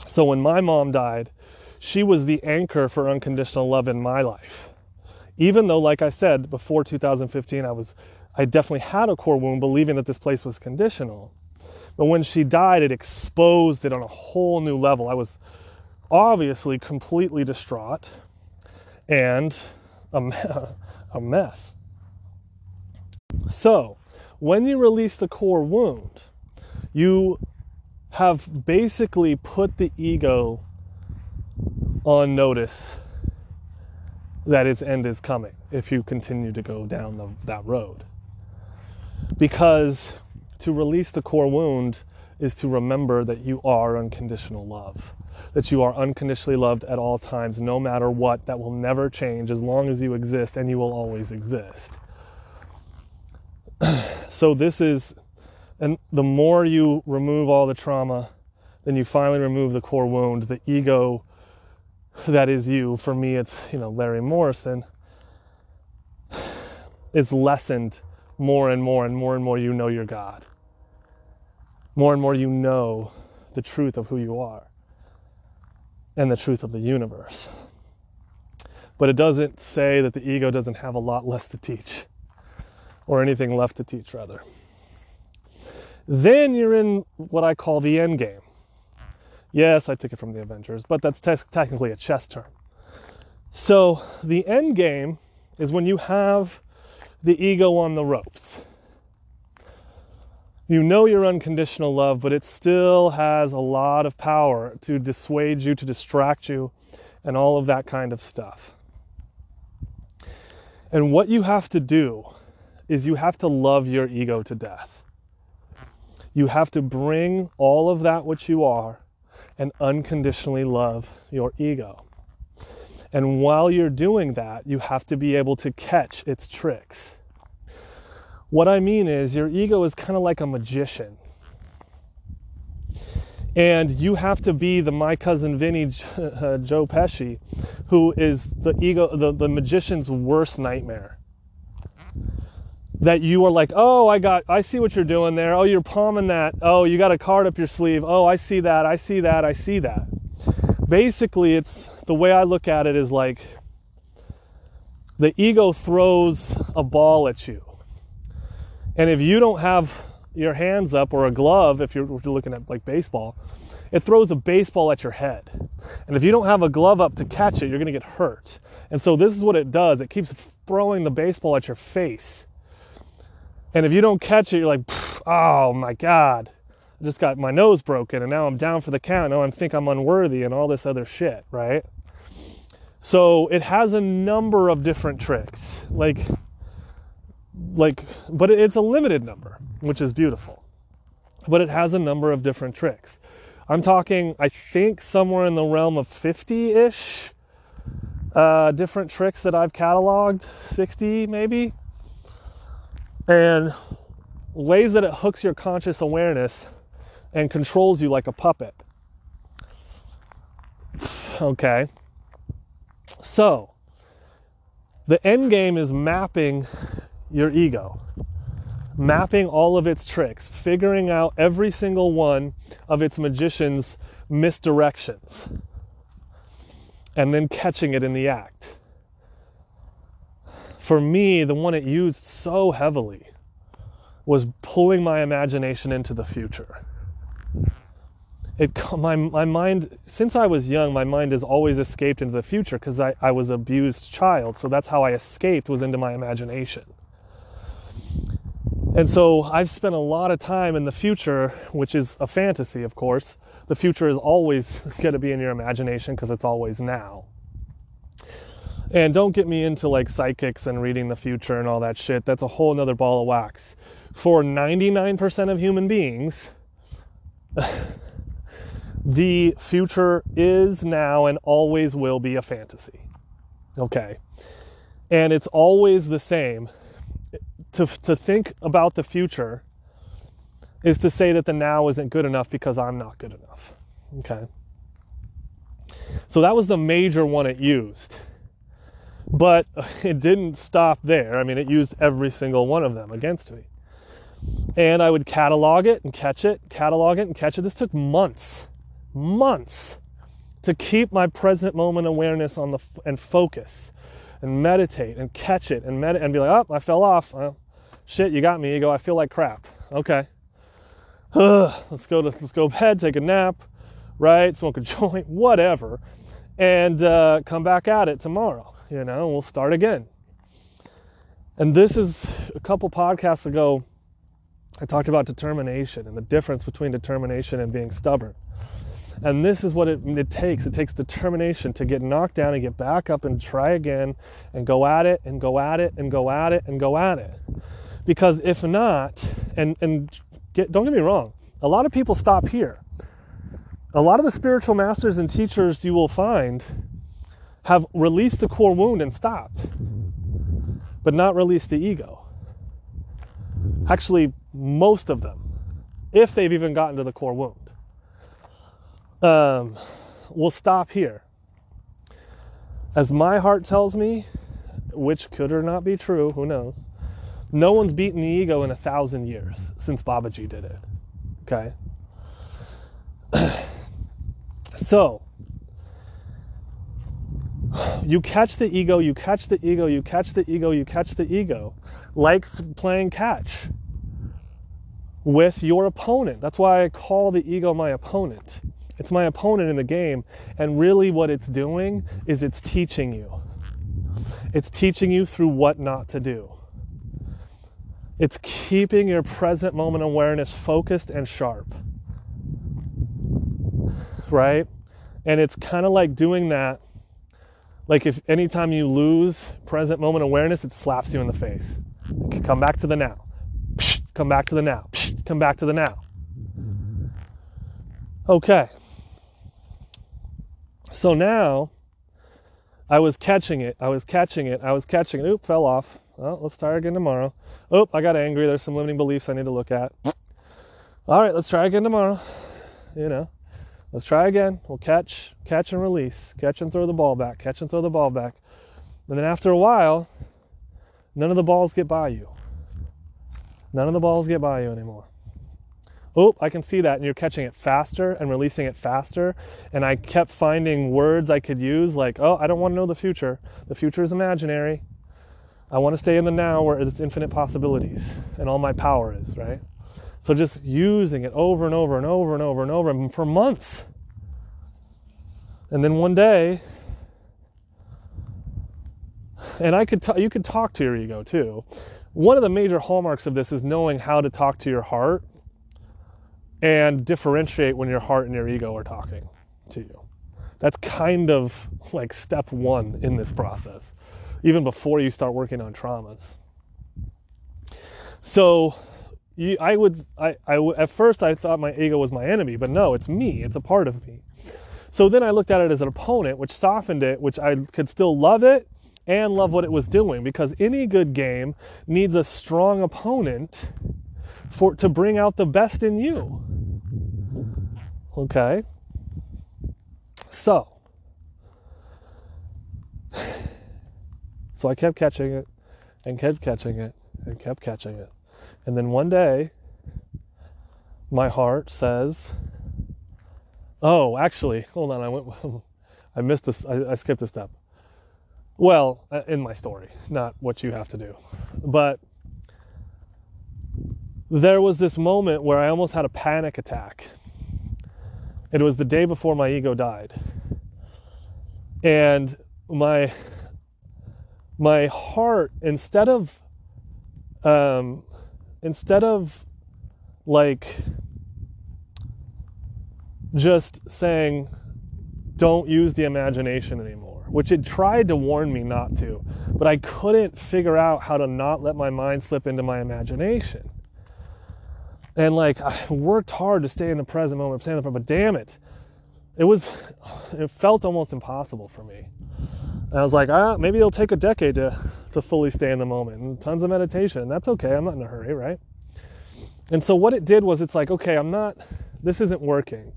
So when my mom died, she was the anchor for unconditional love in my life. Even though, like I said, before 2015, I was, I definitely had a core wound believing that this place was conditional. But when she died, it exposed it on a whole new level. I was obviously completely distraught and a, a mess. So, when you release the core wound, you have basically put the ego on notice that its end is coming if you continue to go down the, that road. Because to release the core wound is to remember that you are unconditional love, that you are unconditionally loved at all times, no matter what. That will never change as long as you exist, and you will always exist. so, this is, and the more you remove all the trauma, then you finally remove the core wound, the ego that is you. For me, it's, you know, Larry Morrison. It's lessened more and more and more and more you know your God more and more you know the truth of who you are and the truth of the universe. But it doesn't say that the ego doesn't have a lot less to teach, or anything left to teach, rather. Then you're in what I call the end game. Yes, I took it from the Avengers, but that's te- technically a chess term. So the end game is when you have the ego on the ropes you know your unconditional love, but it still has a lot of power to dissuade you, to distract you, and all of that kind of stuff. And what you have to do is you have to love your ego to death. You have to bring all of that which you are and unconditionally love your ego. And while you're doing that, you have to be able to catch its tricks. What I mean is, your ego is kind of like a magician. And you have to be the my cousin Vinny uh, Joe Pesci, who is the ego, the, the magician's worst nightmare. That you are like, oh, I got, I see what you're doing there. Oh, you're palming that. Oh, you got a card up your sleeve. Oh, I see that. I see that. I see that. Basically, it's the way I look at it is like the ego throws a ball at you and if you don't have your hands up or a glove, if you're, looking at like baseball, it throws a baseball at your head. And if you don't have a glove up to catch it, you're going to get hurt. And so this is what it does it keeps throwing the baseball at your face. And if you don't catch it, you're like, oh my God, I just got my nose broken and now I'm down for the count. Now I think I'm unworthy and all this other shit, right? So it has a number of different tricks. Like, like but it's a limited number which is beautiful but it has a number of different tricks i'm talking i think somewhere in the realm of 50-ish uh, different tricks that i've cataloged 60 maybe and ways that it hooks your conscious awareness and controls you like a puppet okay so the end game is mapping your ego, mapping all of its tricks, figuring out every single one of its magician's misdirections, and then catching it in the act. For me, the one it used so heavily was pulling my imagination into the future. It, my, my mind, since I was young, my mind has always escaped into the future because I, I was abused child. So that's how I escaped was into my imagination. And so I've spent a lot of time in the future, which is a fantasy, of course. The future is always going to be in your imagination because it's always now. And don't get me into like psychics and reading the future and all that shit. That's a whole nother ball of wax. For 99% of human beings, the future is now and always will be a fantasy. Okay. And it's always the same to, to think about the future is to say that the now isn't good enough because I'm not good enough. Okay. So that was the major one it used. But it didn't stop there. I mean, it used every single one of them against me. And I would catalog it and catch it, catalog it and catch it. This took months, months to keep my present moment awareness on the and focus and meditate and catch it and med- and be like, oh, I fell off. Shit, you got me. You go, I feel like crap. Okay. Ugh, let's go to let's go bed, take a nap, right? Smoke a joint, whatever, and uh, come back at it tomorrow. You know, we'll start again. And this is a couple podcasts ago. I talked about determination and the difference between determination and being stubborn. And this is what it, it, takes. It takes determination to get knocked down and get back up and try again and go at it and go at it and go at it and go at it. Because if not, and, and get, don't get me wrong, a lot of people stop here. A lot of the spiritual masters and teachers you will find have released the core wound and stopped, but not released the ego. Actually, most of them, if they've even gotten to the core wound um, we'll stop here. As my heart tells me, which could or not be true, who knows, no one's beaten the ego in a thousand years since Babaji did it. Okay? so, you catch the ego, you catch the ego, you catch the ego, you catch the ego, like playing catch with your opponent. That's why I call the ego my opponent. It's my opponent in the game. And really, what it's doing is it's teaching you. It's teaching you through what not to do. It's keeping your present moment awareness focused and sharp. Right? And it's kind of like doing that. Like if anytime you lose present moment awareness, it slaps you in the face. Come back to the now. Come back to the now. Come back to the now. Okay. So now I was catching it. I was catching it. I was catching it. Oop, fell off. Well, let's try again tomorrow. Oop, I got angry. There's some limiting beliefs I need to look at. All right, let's try again tomorrow. You know, let's try again. We'll catch, catch and release, catch and throw the ball back, catch and throw the ball back. And then after a while, none of the balls get by you. None of the balls get by you anymore oh, I can see that. And you're catching it faster and releasing it faster. And I kept finding words I could use like, oh, I don't want to know the future. The future is imaginary. I want to stay in the now where it's infinite possibilities and all my power is, right? So just using it over and over and over and over and over and for months. And then one day, and I could t- you could talk to your ego too. One of the major hallmarks of this is knowing how to talk to your heart and differentiate when your heart and your ego are talking to you. That's kind of like step one in this process, even before you start working on traumas. So, you, I would, I, I, at first I thought my ego was my enemy, but no, it's me. It's a part of me. So then I looked at it as an opponent, which softened it, which I could still love it and love what it was doing because any good game needs a strong opponent for to bring out the best in you. Okay? So, so I kept catching it and kept catching it and kept catching it. And then one day, my heart says, Oh, actually, hold on, I went, I missed this, I, I skipped a step. Well, uh, in my story, not what you have to do. But there was this moment where I almost had a panic attack it was the day before my ego died. And my my heart instead of um instead of like just saying don't use the imagination anymore, which it tried to warn me not to, but I couldn't figure out how to not let my mind slip into my imagination. And like I worked hard to stay in the present moment, stay in the present, but damn it, it was, it felt almost impossible for me. And I was like, ah, maybe it'll take a decade to to fully stay in the moment and tons of meditation. That's okay. I'm not in a hurry, right? And so what it did was it's like, okay, I'm not, this isn't working.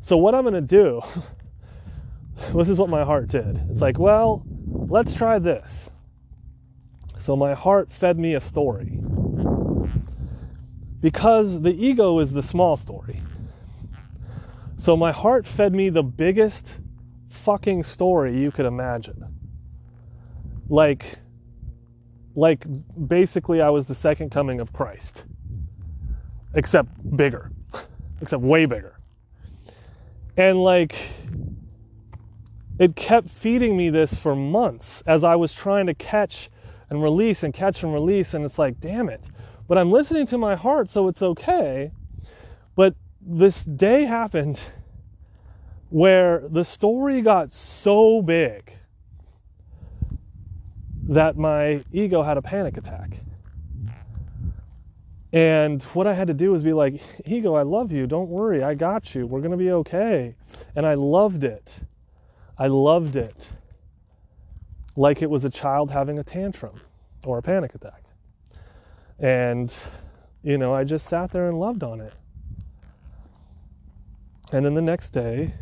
So what I'm going to do, this is what my heart did. It's like, well, let's try this. So my heart fed me a story because the ego is the small story. So my heart fed me the biggest fucking story you could imagine. Like like basically I was the second coming of Christ. Except bigger. Except way bigger. And like it kept feeding me this for months as I was trying to catch and release and catch and release and it's like, damn it but I'm listening to my heart, so it's okay. But this day happened where the story got so big that my ego had a panic attack. And what I had to do was be like, Ego, I love you. Don't worry. I got you. We're going to be okay. And I loved it. I loved it like it was a child having a tantrum or a panic attack. And, you know, I just sat there and loved on it. And then the next day,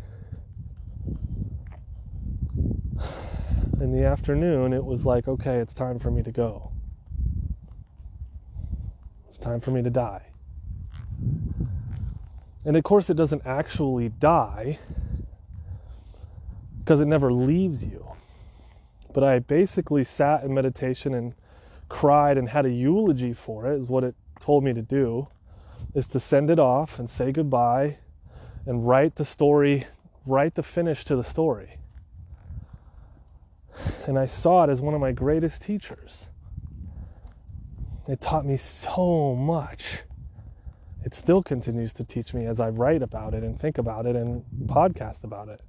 in the afternoon, it was like, okay, it's time for me to go. It's time for me to die. And of course, it doesn't actually die because it never leaves you. But I basically sat in meditation and cried and had a eulogy for it, is what it told me to do, is to send it off and say goodbye and write the story, write the finish to the story. And I saw it as one of my greatest teachers. It taught me so much. It still continues to teach me as I write about it and think about it and podcast about it.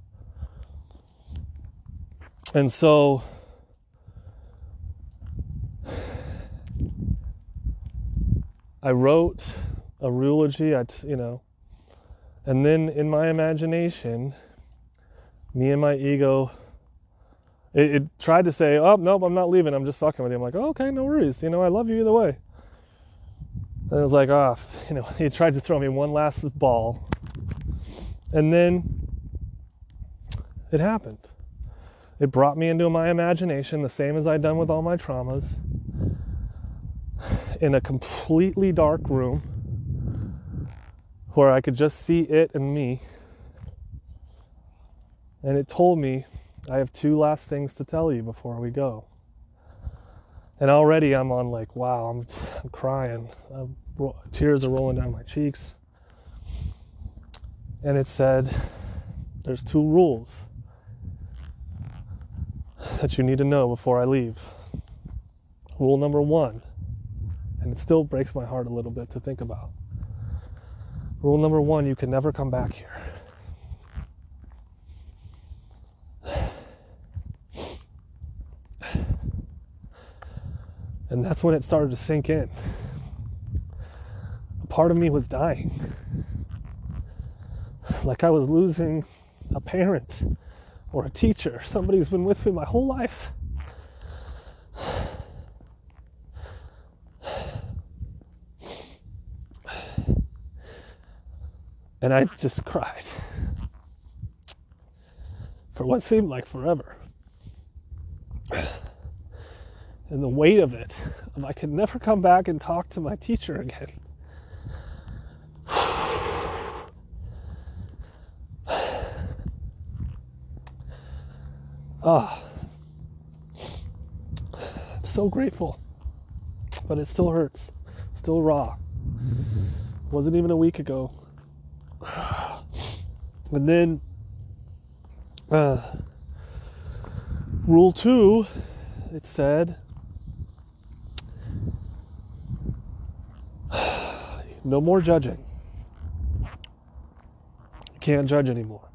And so I wrote a eulogy, I, you know, and then in my imagination, me and my ego it, it, tried to say, "Oh nope, I'm not leaving. I'm just fucking with you." I'm like, oh, "Okay, no worries. You know, I love you either way." And it was like, "Ah, oh, you know," he tried to throw me one last ball, and then it happened. It brought me into my imagination, the same as I'd done with all my traumas, in a completely dark room where I could just see it and me. And it told me I have two last things to tell you before we go. And already I'm on like, wow, I'm, I'm crying. Uh, I'm, tears are rolling down my cheeks. And it said, there's two rules that you need to know before I leave. Rule number one, and it still breaks my heart a little bit to think about. Rule number one, you can never come back here. And that's when it started to sink in. A part of me was dying. Like I was losing a parent or a teacher, somebody who's been with me my whole life. And I just cried for what seemed like forever and the weight of it of I could never come back and talk to my teacher again. Ah, oh, so grateful, but it still hurts, still raw. Wasn't even a week ago. And then, uh, rule two, it said, No more judging. You can't judge anymore.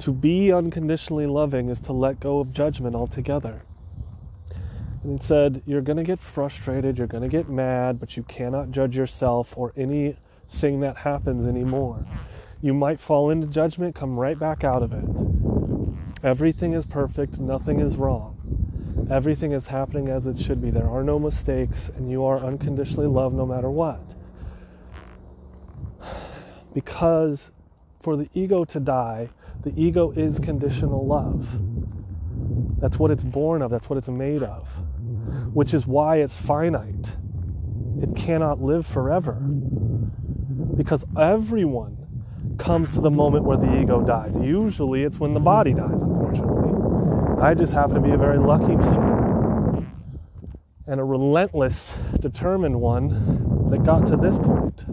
To be unconditionally loving is to let go of judgment altogether. And he said, You're going to get frustrated, you're going to get mad, but you cannot judge yourself or anything that happens anymore. You might fall into judgment, come right back out of it. Everything is perfect, nothing is wrong. Everything is happening as it should be. There are no mistakes, and you are unconditionally loved no matter what because for the ego to die, the ego is conditional love. That's what it's born of, that's what it's made of, which is why it's finite. It cannot live forever. Because everyone comes to the moment where the ego dies. Usually it's when the body dies, unfortunately. I just happen to be a very lucky man and a relentless, determined one that got to this point.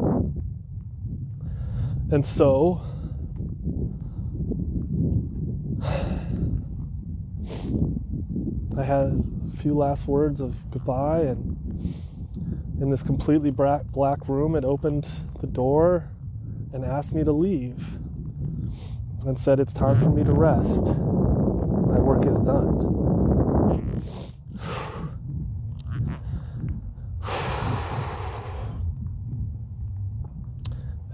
And so, I had a few last words of goodbye, and in this completely black, room, it opened the door and asked me to leave and said, It's time for me to rest. My work is done.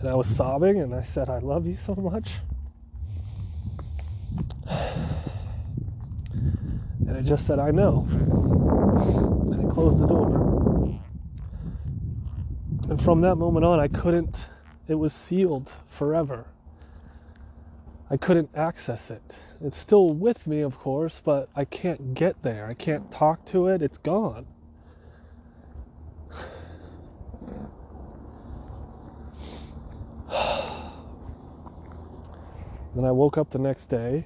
And I was sobbing and I said, I love you so much. And it just said, I know. And it closed the door. And from that moment on, I couldn't, it was sealed forever. I couldn't access it. It's still with me, of course, but I can't get there. I can't talk to it. It's gone. Then I woke up the next day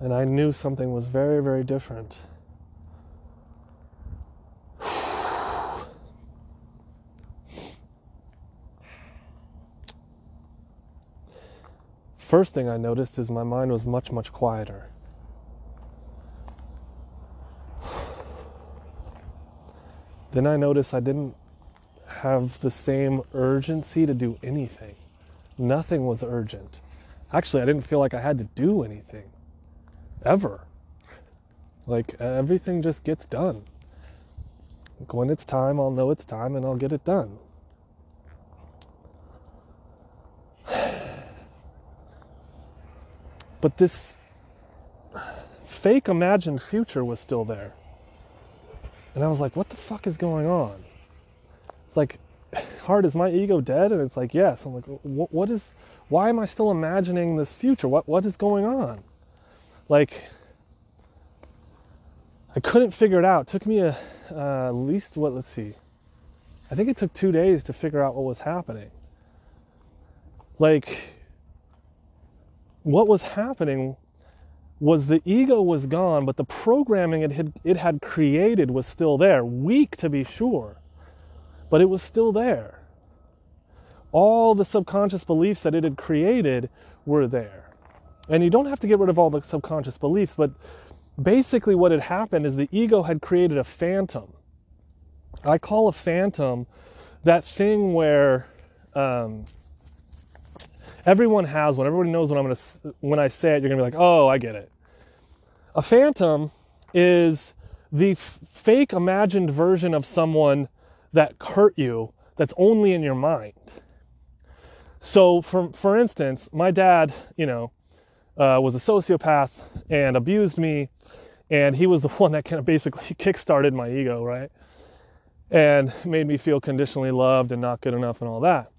and I knew something was very, very different. First thing I noticed is my mind was much, much quieter. Then I noticed I didn't have the same urgency to do anything. Nothing was urgent. Actually, I didn't feel like I had to do anything. Ever. Like, everything just gets done. Like, when it's time, I'll know it's time and I'll get it done. But this fake imagined future was still there. And I was like, what the fuck is going on? It's like, heart, is my ego dead? And it's like, yes. I'm like, what, what is, why am I still imagining this future? What, what is going on? Like, I couldn't figure it out. It took me a, uh, at least, what, let's see. I think it took two days to figure out what was happening. Like, what was happening was the ego was gone, but the programming it had, it had created was still there. Weak to be sure, but it was still there. All the subconscious beliefs that it had created were there. And you don't have to get rid of all the subconscious beliefs, but basically what had happened is the ego had created a phantom. I call a phantom that thing where um, everyone has one. Everybody knows when I'm gonna when I say it, you're gonna be like, oh, I get it. A phantom is the f- fake imagined version of someone that hurt you that's only in your mind. So, for for instance, my dad, you know, uh, was a sociopath and abused me, and he was the one that kind of basically kickstarted my ego, right? And made me feel conditionally loved and not good enough and all that.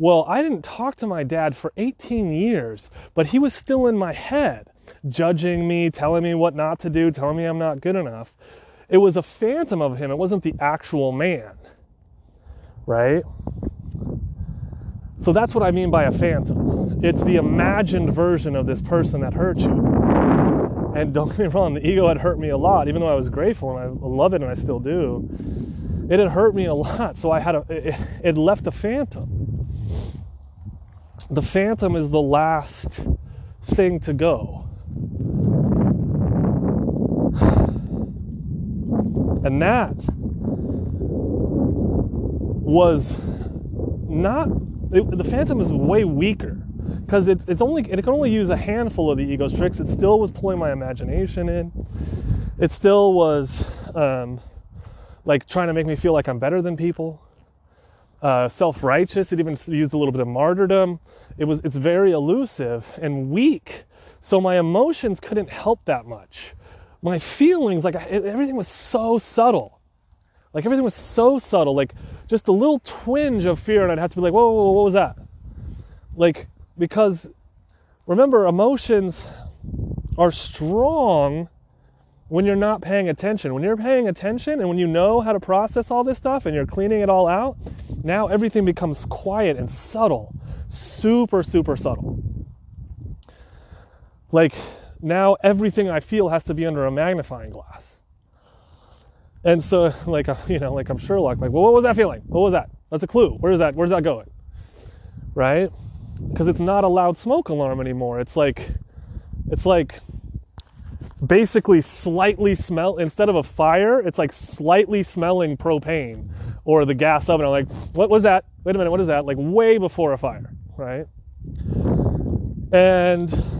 Well, I didn't talk to my dad for 18 years, but he was still in my head, judging me, telling me what not to do, telling me I'm not good enough. It was a phantom of him, it wasn't the actual man, right? So that's what I mean by a phantom. It's the imagined version of this person that hurt you. And don't get me wrong, the ego had hurt me a lot, even though I was grateful and I love it and I still do. It had hurt me a lot, so I had a, it, it left a phantom the phantom is the last thing to go. And that was not, it, the phantom is way weaker because it's, it's only, it can only use a handful of the ego's tricks. It still was pulling my imagination in. It still was um, like trying to make me feel like I'm better than people uh, self-righteous. It even used a little bit of martyrdom. It was it's very elusive and weak. So my emotions couldn't help that much. My feelings, like I, everything was so subtle. Like everything was so subtle. Like just a little twinge of fear, and I'd have to be like, whoa, whoa, whoa what was that? Like because remember, emotions are strong when you're not paying attention. When you're paying attention and when you know how to process all this stuff and you're cleaning it all out, now everything becomes quiet and subtle. Super, super subtle. Like now everything I feel has to be under a magnifying glass. And so, like, uh, you know, like I'm Sherlock, like, well, what was that feeling? What was that? That's a clue. Where's that? Where's that going? Right? Because it's not a loud smoke alarm anymore. It's like, it's like basically slightly smell instead of a fire, it's like slightly smelling propane or the gas oven. I'm like, what was that? Wait a minute, what is that? Like way before a fire, right? And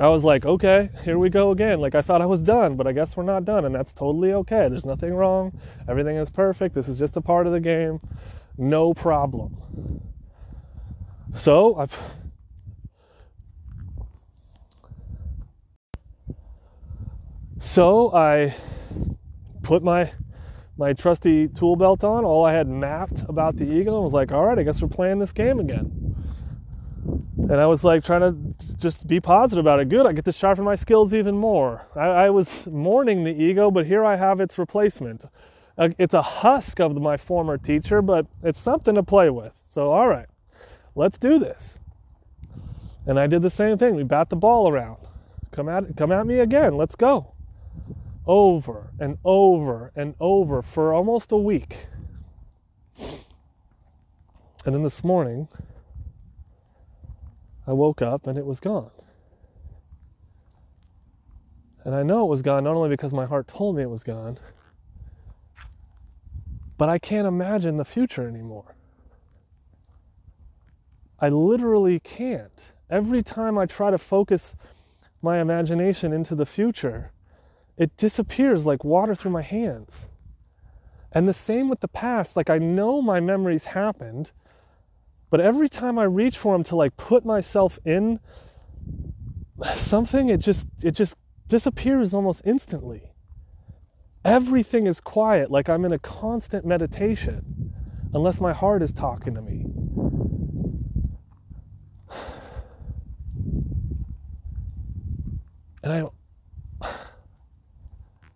I was like, okay, here we go again. Like I thought I was done, but I guess we're not done, and that's totally okay. There's nothing wrong. Everything is perfect. This is just a part of the game. No problem. So I've So I put my my trusty tool belt on. All I had mapped about the ego and was like, all right, I guess we're playing this game again. And I was like trying to just be positive about it. Good, I get to sharpen my skills even more. I, I was mourning the ego, but here I have its replacement. Uh, it's a husk of my former teacher, but it's something to play with. So, all right, let's do this. And I did the same thing. We bat the ball around. Come at, come at me again. Let's go over and over and over for almost a week. And then this morning, I woke up and it was gone. And I know it was gone not only because my heart told me it was gone, but I can't imagine the future anymore. I literally can't. Every time I try to focus my imagination into the future, it disappears like water through my hands. And the same with the past. Like I know my memories happened, but every time I reach for them to like put myself in something, it just it just disappears almost instantly. Everything is quiet, like I'm in a constant meditation, unless my heart is talking to me. And I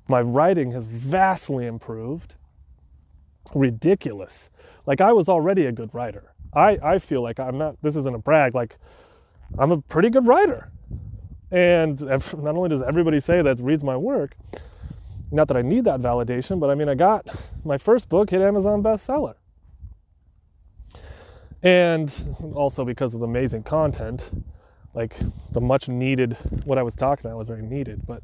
my writing has vastly improved. Ridiculous. Like I was already a good writer. I, I feel like I'm not, this isn't a brag, like I'm a pretty good writer. And not only does everybody say that reads my work, not that I need that validation, but I mean, I got my first book hit Amazon bestseller. And also because of the amazing content, like the much needed, what I was talking about was very needed. But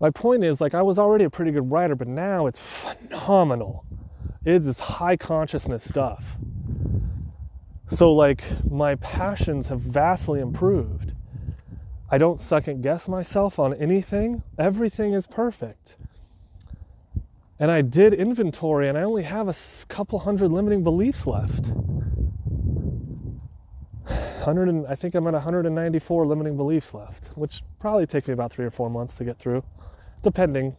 my point is like I was already a pretty good writer, but now it's phenomenal. It is this high consciousness stuff. So like my passions have vastly improved. I don't second guess myself on anything. Everything is perfect. And I did inventory and I only have a couple hundred limiting beliefs left. 100 and, I think I'm at 194 limiting beliefs left, which probably take me about 3 or 4 months to get through depending.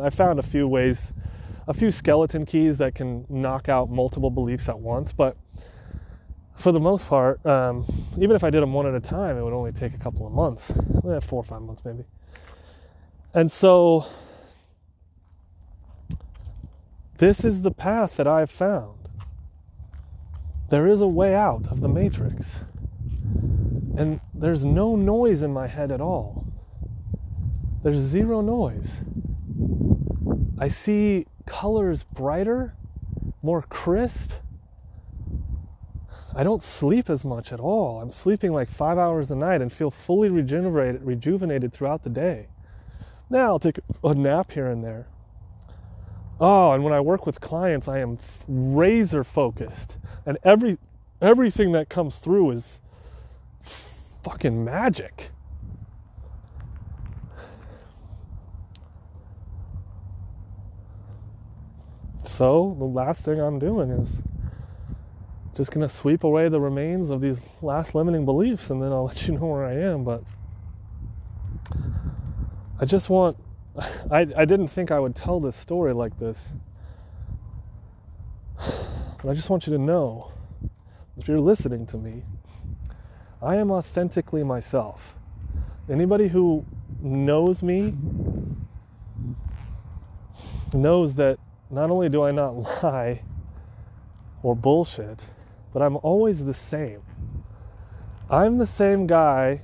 I found a few ways, a few skeleton keys that can knock out multiple beliefs at once, but for the most part, um, even if I did them one at a time, it would only take a couple of months, eh, four or five months maybe. And so, this is the path that I've found. There is a way out of the matrix. And there's no noise in my head at all. There's zero noise. I see colors brighter, more crisp. I don't sleep as much at all. I'm sleeping like five hours a night and feel fully regenerated, rejuvenated throughout the day. Now I'll take a nap here and there. Oh, and when I work with clients, I am razor focused, and every everything that comes through is fucking magic. So the last thing I'm doing is just going to sweep away the remains of these last limiting beliefs and then I'll let you know where I am. But I just want, I, I didn't think I would tell this story like this. But I just want you to know if you're listening to me, I am authentically myself. Anybody who knows me knows that not only do I not lie or bullshit, but I'm always the same. I'm the same guy.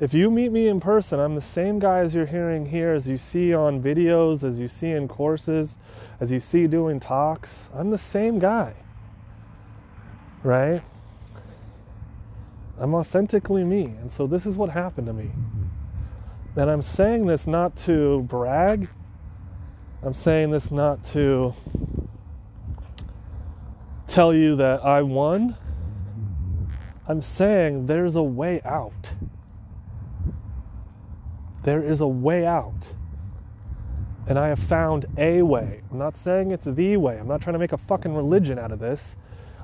If you meet me in person, I'm the same guy as you're hearing here, as you see on videos, as you see in courses, as you see doing talks. I'm the same guy. Right? I'm authentically me. And so this is what happened to me. And I'm saying this not to brag, I'm saying this not to tell you that I won. I'm saying there's a way out. There is a way out. And I have found a way. I'm not saying it's the way. I'm not trying to make a fucking religion out of this.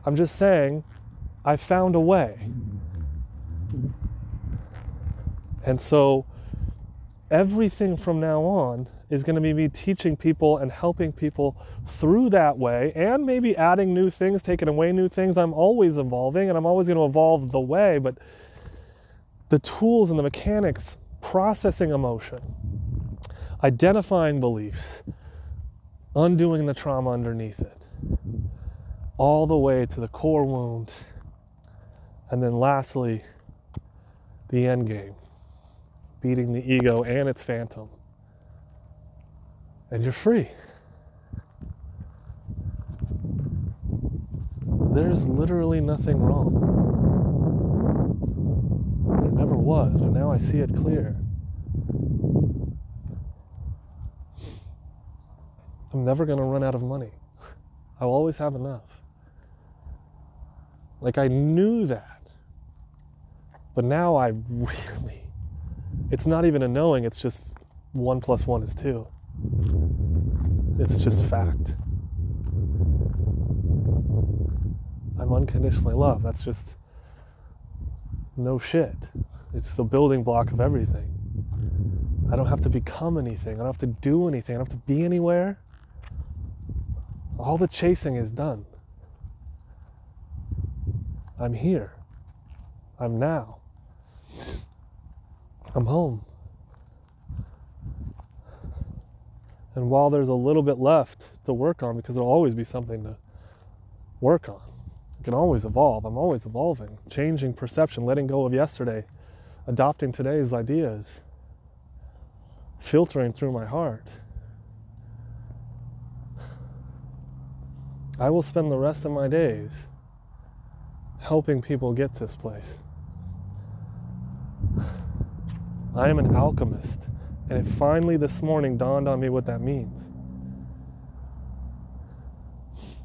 I'm just saying I found a way. And so everything from now on is going to be me teaching people and helping people through that way and maybe adding new things, taking away new things. I'm always evolving and I'm always going to evolve the way, but the tools and the mechanics, processing emotion, identifying beliefs, undoing the trauma underneath it, all the way to the core wound, and then lastly, the end game beating the ego and its phantom. And you're free. There's literally nothing wrong. There never was, but now I see it clear. I'm never going to run out of money. I'll always have enough. Like I knew that. But now I really it's not even a knowing, it's just one plus one is two. It's just fact. I'm unconditionally loved. That's just no shit. It's the building block of everything. I don't have to become anything. I don't have to do anything. I don't have to be anywhere. All the chasing is done. I'm here. I'm now. I'm home. And while there's a little bit left to work on, because there'll always be something to work on, it can always evolve. I'm always evolving, changing perception, letting go of yesterday, adopting today's ideas, filtering through my heart. I will spend the rest of my days helping people get this place. I am an alchemist. And it finally this morning dawned on me what that means.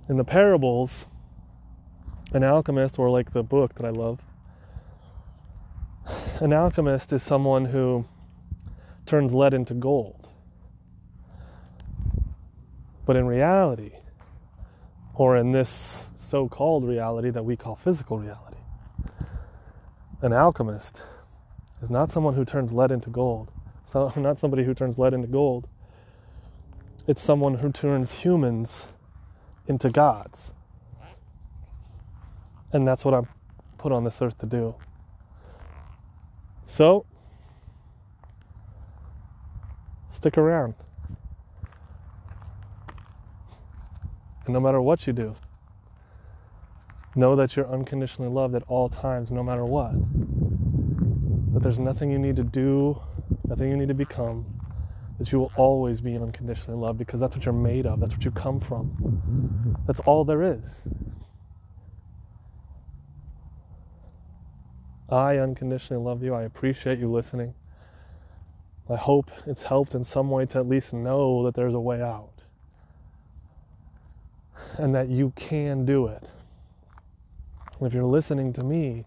In the parables, an alchemist, or like the book that I love, an alchemist is someone who turns lead into gold. But in reality, or in this so called reality that we call physical reality, an alchemist is not someone who turns lead into gold. So, I'm not somebody who turns lead into gold. It's someone who turns humans into gods. And that's what I'm put on this earth to do. So, stick around. And no matter what you do, know that you're unconditionally loved at all times, no matter what that there's nothing you need to do, nothing you need to become, that you will always be unconditionally loved because that's what you're made of, that's what you come from. That's all there is. I unconditionally love you. I appreciate you listening. I hope it's helped in some way to at least know that there's a way out and that you can do it. If you're listening to me,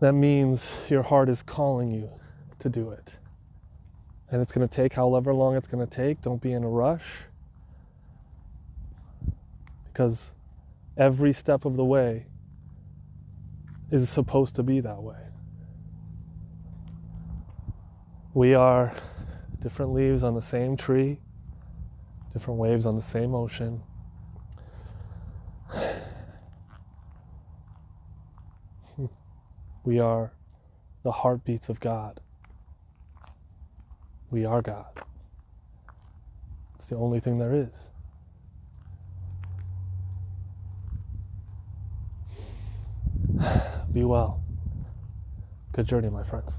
that means your heart is calling you to do it. And it's going to take however long it's going to take. Don't be in a rush. Because every step of the way is supposed to be that way. We are different leaves on the same tree, different waves on the same ocean. We are the heartbeats of God. We are God. It's the only thing there is. Be well. Good journey, my friends.